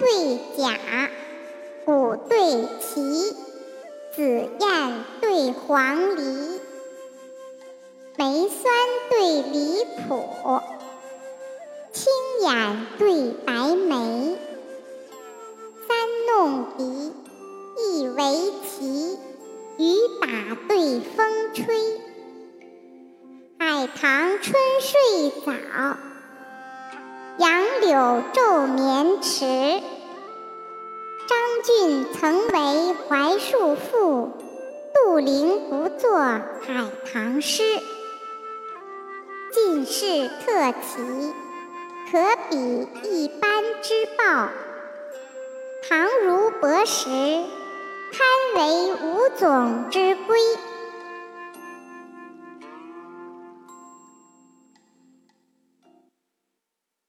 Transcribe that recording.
对甲，虎对旗，紫燕对黄鹂，梅酸对李苦，青眼对白眉，三弄笛，一围棋，雨打对风吹。海棠春睡早，柳昼眠迟。张俊曾为槐树赋，杜陵不作海棠诗。进士特奇，可比一般之报。唐儒博识，堪为五总之规。